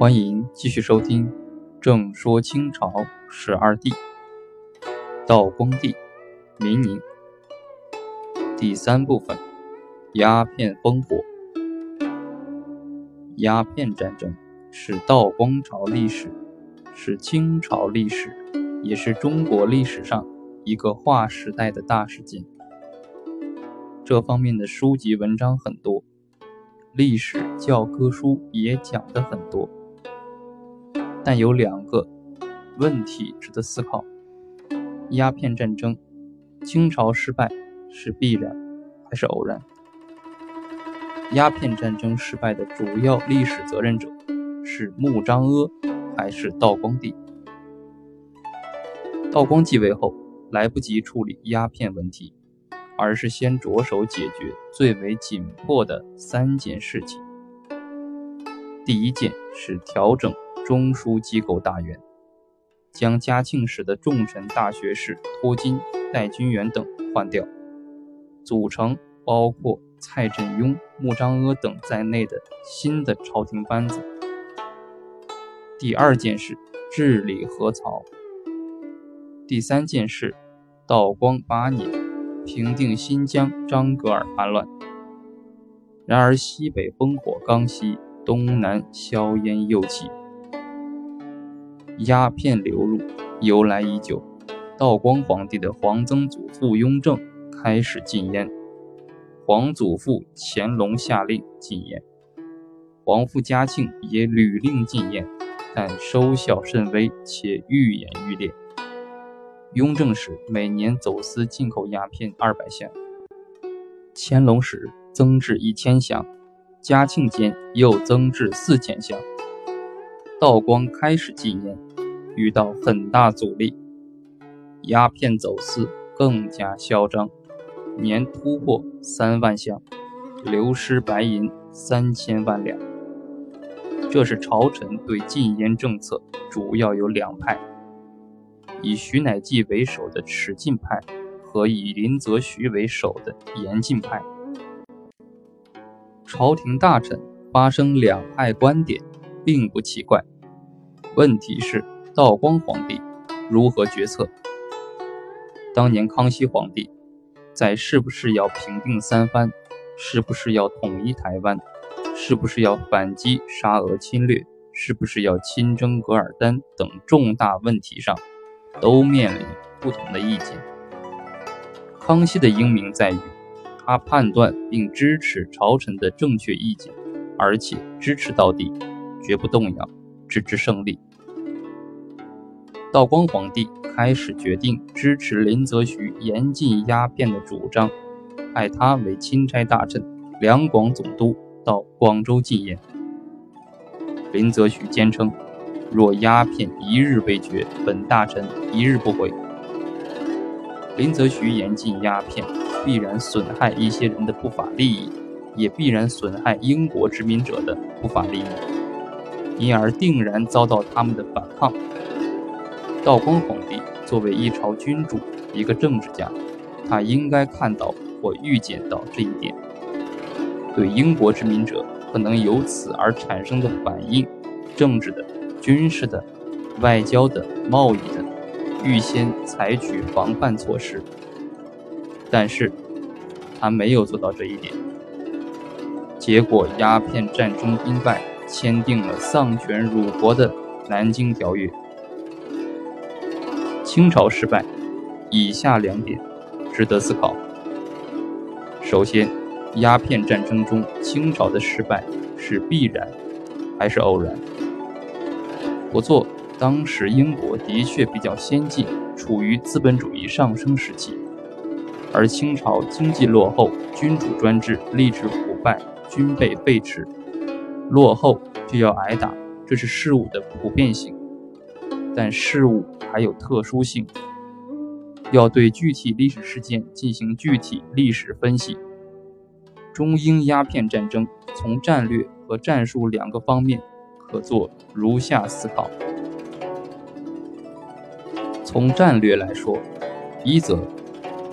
欢迎继续收听《正说清朝十二帝》，道光帝，明宁。第三部分：鸦片烽火。鸦片战争是道光朝历史，是清朝历史，也是中国历史上一个划时代的大事件。这方面的书籍文章很多，历史教科书也讲的很多。但有两个问题值得思考：鸦片战争，清朝失败是必然还是偶然？鸦片战争失败的主要历史责任者是穆彰阿还是道光帝？道光继位后，来不及处理鸦片问题，而是先着手解决最为紧迫的三件事情。第一件是调整。中枢机构大员将嘉庆时的重臣大学士托金、戴君元等换掉，组成包括蔡振庸、穆彰阿等在内的新的朝廷班子。第二件事，治理河曹。第三件事，道光八年平定新疆张格尔叛乱。然而西北烽火刚熄，东南硝烟又起。鸦片流入由来已久，道光皇帝的皇曾祖父雍正开始禁烟，皇祖父乾隆下令禁烟，皇父嘉庆也屡令禁烟，但收效甚微且愈演愈烈。雍正时每年走私进口鸦片二百箱，乾隆时增至一千箱，嘉庆间又增至四千箱。道光开始禁烟，遇到很大阻力，鸦片走私更加嚣张，年突破三万箱，流失白银三千万两。这是朝臣对禁烟政策主要有两派：以徐乃济为首的持禁派和以林则徐为首的严禁派。朝廷大臣发生两派观点。并不奇怪，问题是道光皇帝如何决策？当年康熙皇帝在是不是要平定三藩，是不是要统一台湾，是不是要反击沙俄侵略，是不是要亲征噶尔丹等重大问题上，都面临不同的意见。康熙的英明在于，他判断并支持朝臣的正确意见，而且支持到底。绝不动摇，直至胜利。道光皇帝开始决定支持林则徐严禁鸦片的主张，派他为钦差大臣、两广总督到广州禁烟。林则徐坚称：“若鸦片一日未绝，本大臣一日不回。”林则徐严禁鸦片，必然损害一些人的不法利益，也必然损害英国殖民者的不法利益。因而定然遭到他们的反抗。道光皇帝作为一朝君主，一个政治家，他应该看到或预见到这一点。对英国殖民者可能由此而产生的反应，政治的、军事的、外交的、贸易的，预先采取防范措施。但是，他没有做到这一点，结果鸦片战争兵败。签订了丧权辱国的《南京条约》。清朝失败，以下两点值得思考。首先，鸦片战争中清朝的失败是必然还是偶然？不错，当时英国的确比较先进，处于资本主义上升时期，而清朝经济落后，君主专制，吏治腐败，军备废弛。落后就要挨打，这是事物的普遍性。但事物还有特殊性，要对具体历史事件进行具体历史分析。中英鸦片战争从战略和战术两个方面可做如下思考：从战略来说，一则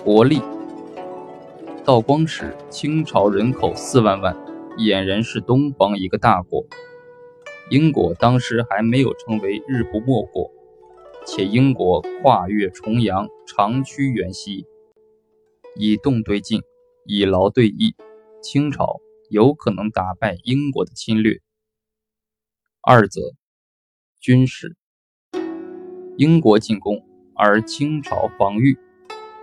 国力，道光时清朝人口四万万。俨然是东方一个大国，英国当时还没有成为日不落国，且英国跨越重洋，长驱远西，以动对静，以劳对逸，清朝有可能打败英国的侵略。二则，军事，英国进攻而清朝防御，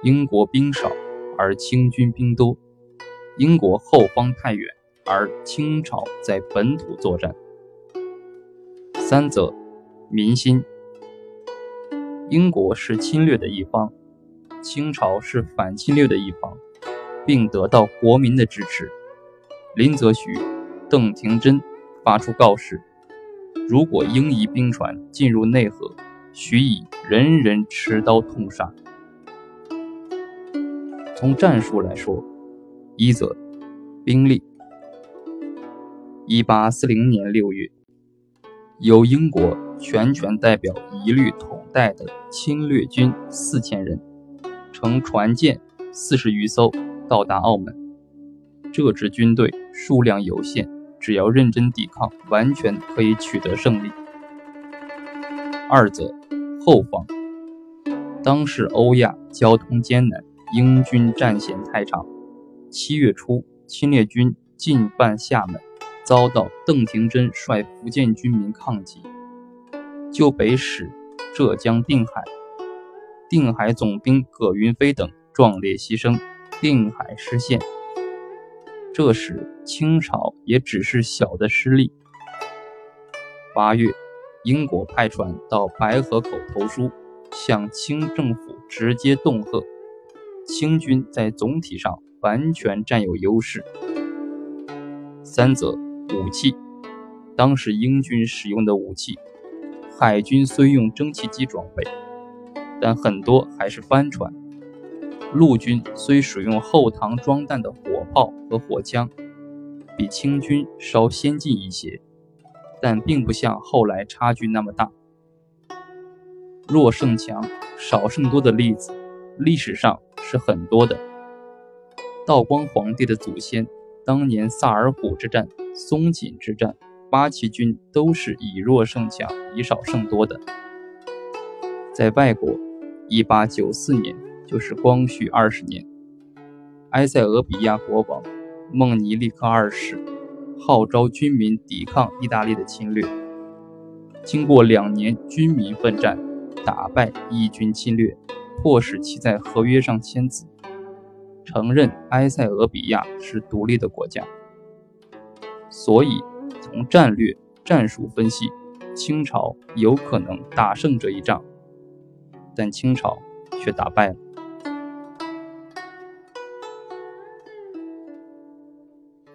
英国兵少而清军兵多，英国后方太远而清朝在本土作战。三则，民心。英国是侵略的一方，清朝是反侵略的一方，并得到国民的支持。林则徐、邓廷桢发出告示：如果英夷兵船进入内河，许以人人持刀痛杀。从战术来说，一则兵力。一八四零年六月。由英国全权代表一律统带的侵略军四千人，乘船舰四十余艘到达澳门。这支军队数量有限，只要认真抵抗，完全可以取得胜利。二则后方，当时欧亚交通艰难，英军战线太长。七月初，侵略军进犯厦门。遭到邓廷桢率福建军民抗击，就北使浙江定海，定海总兵葛云飞等壮烈牺牲，定海失陷。这时清朝也只是小的失利。八月，英国派船到白河口投书，向清政府直接恫吓，清军在总体上完全占有优势。三则。武器，当时英军使用的武器，海军虽用蒸汽机装备，但很多还是帆船；陆军虽使用后膛装弹的火炮和火枪，比清军稍先进一些，但并不像后来差距那么大。弱胜强、少胜多的例子，历史上是很多的。道光皇帝的祖先。当年萨尔浒之战、松锦之战，八旗军都是以弱胜强、以少胜多的。在外国，1894年就是光绪二十年，埃塞俄比亚国王孟尼利克二世号召军民抵抗意大利的侵略，经过两年军民奋战，打败义军侵略，迫使其在合约上签字。承认埃塞俄比亚是独立的国家，所以从战略战术分析，清朝有可能打胜这一仗，但清朝却打败了。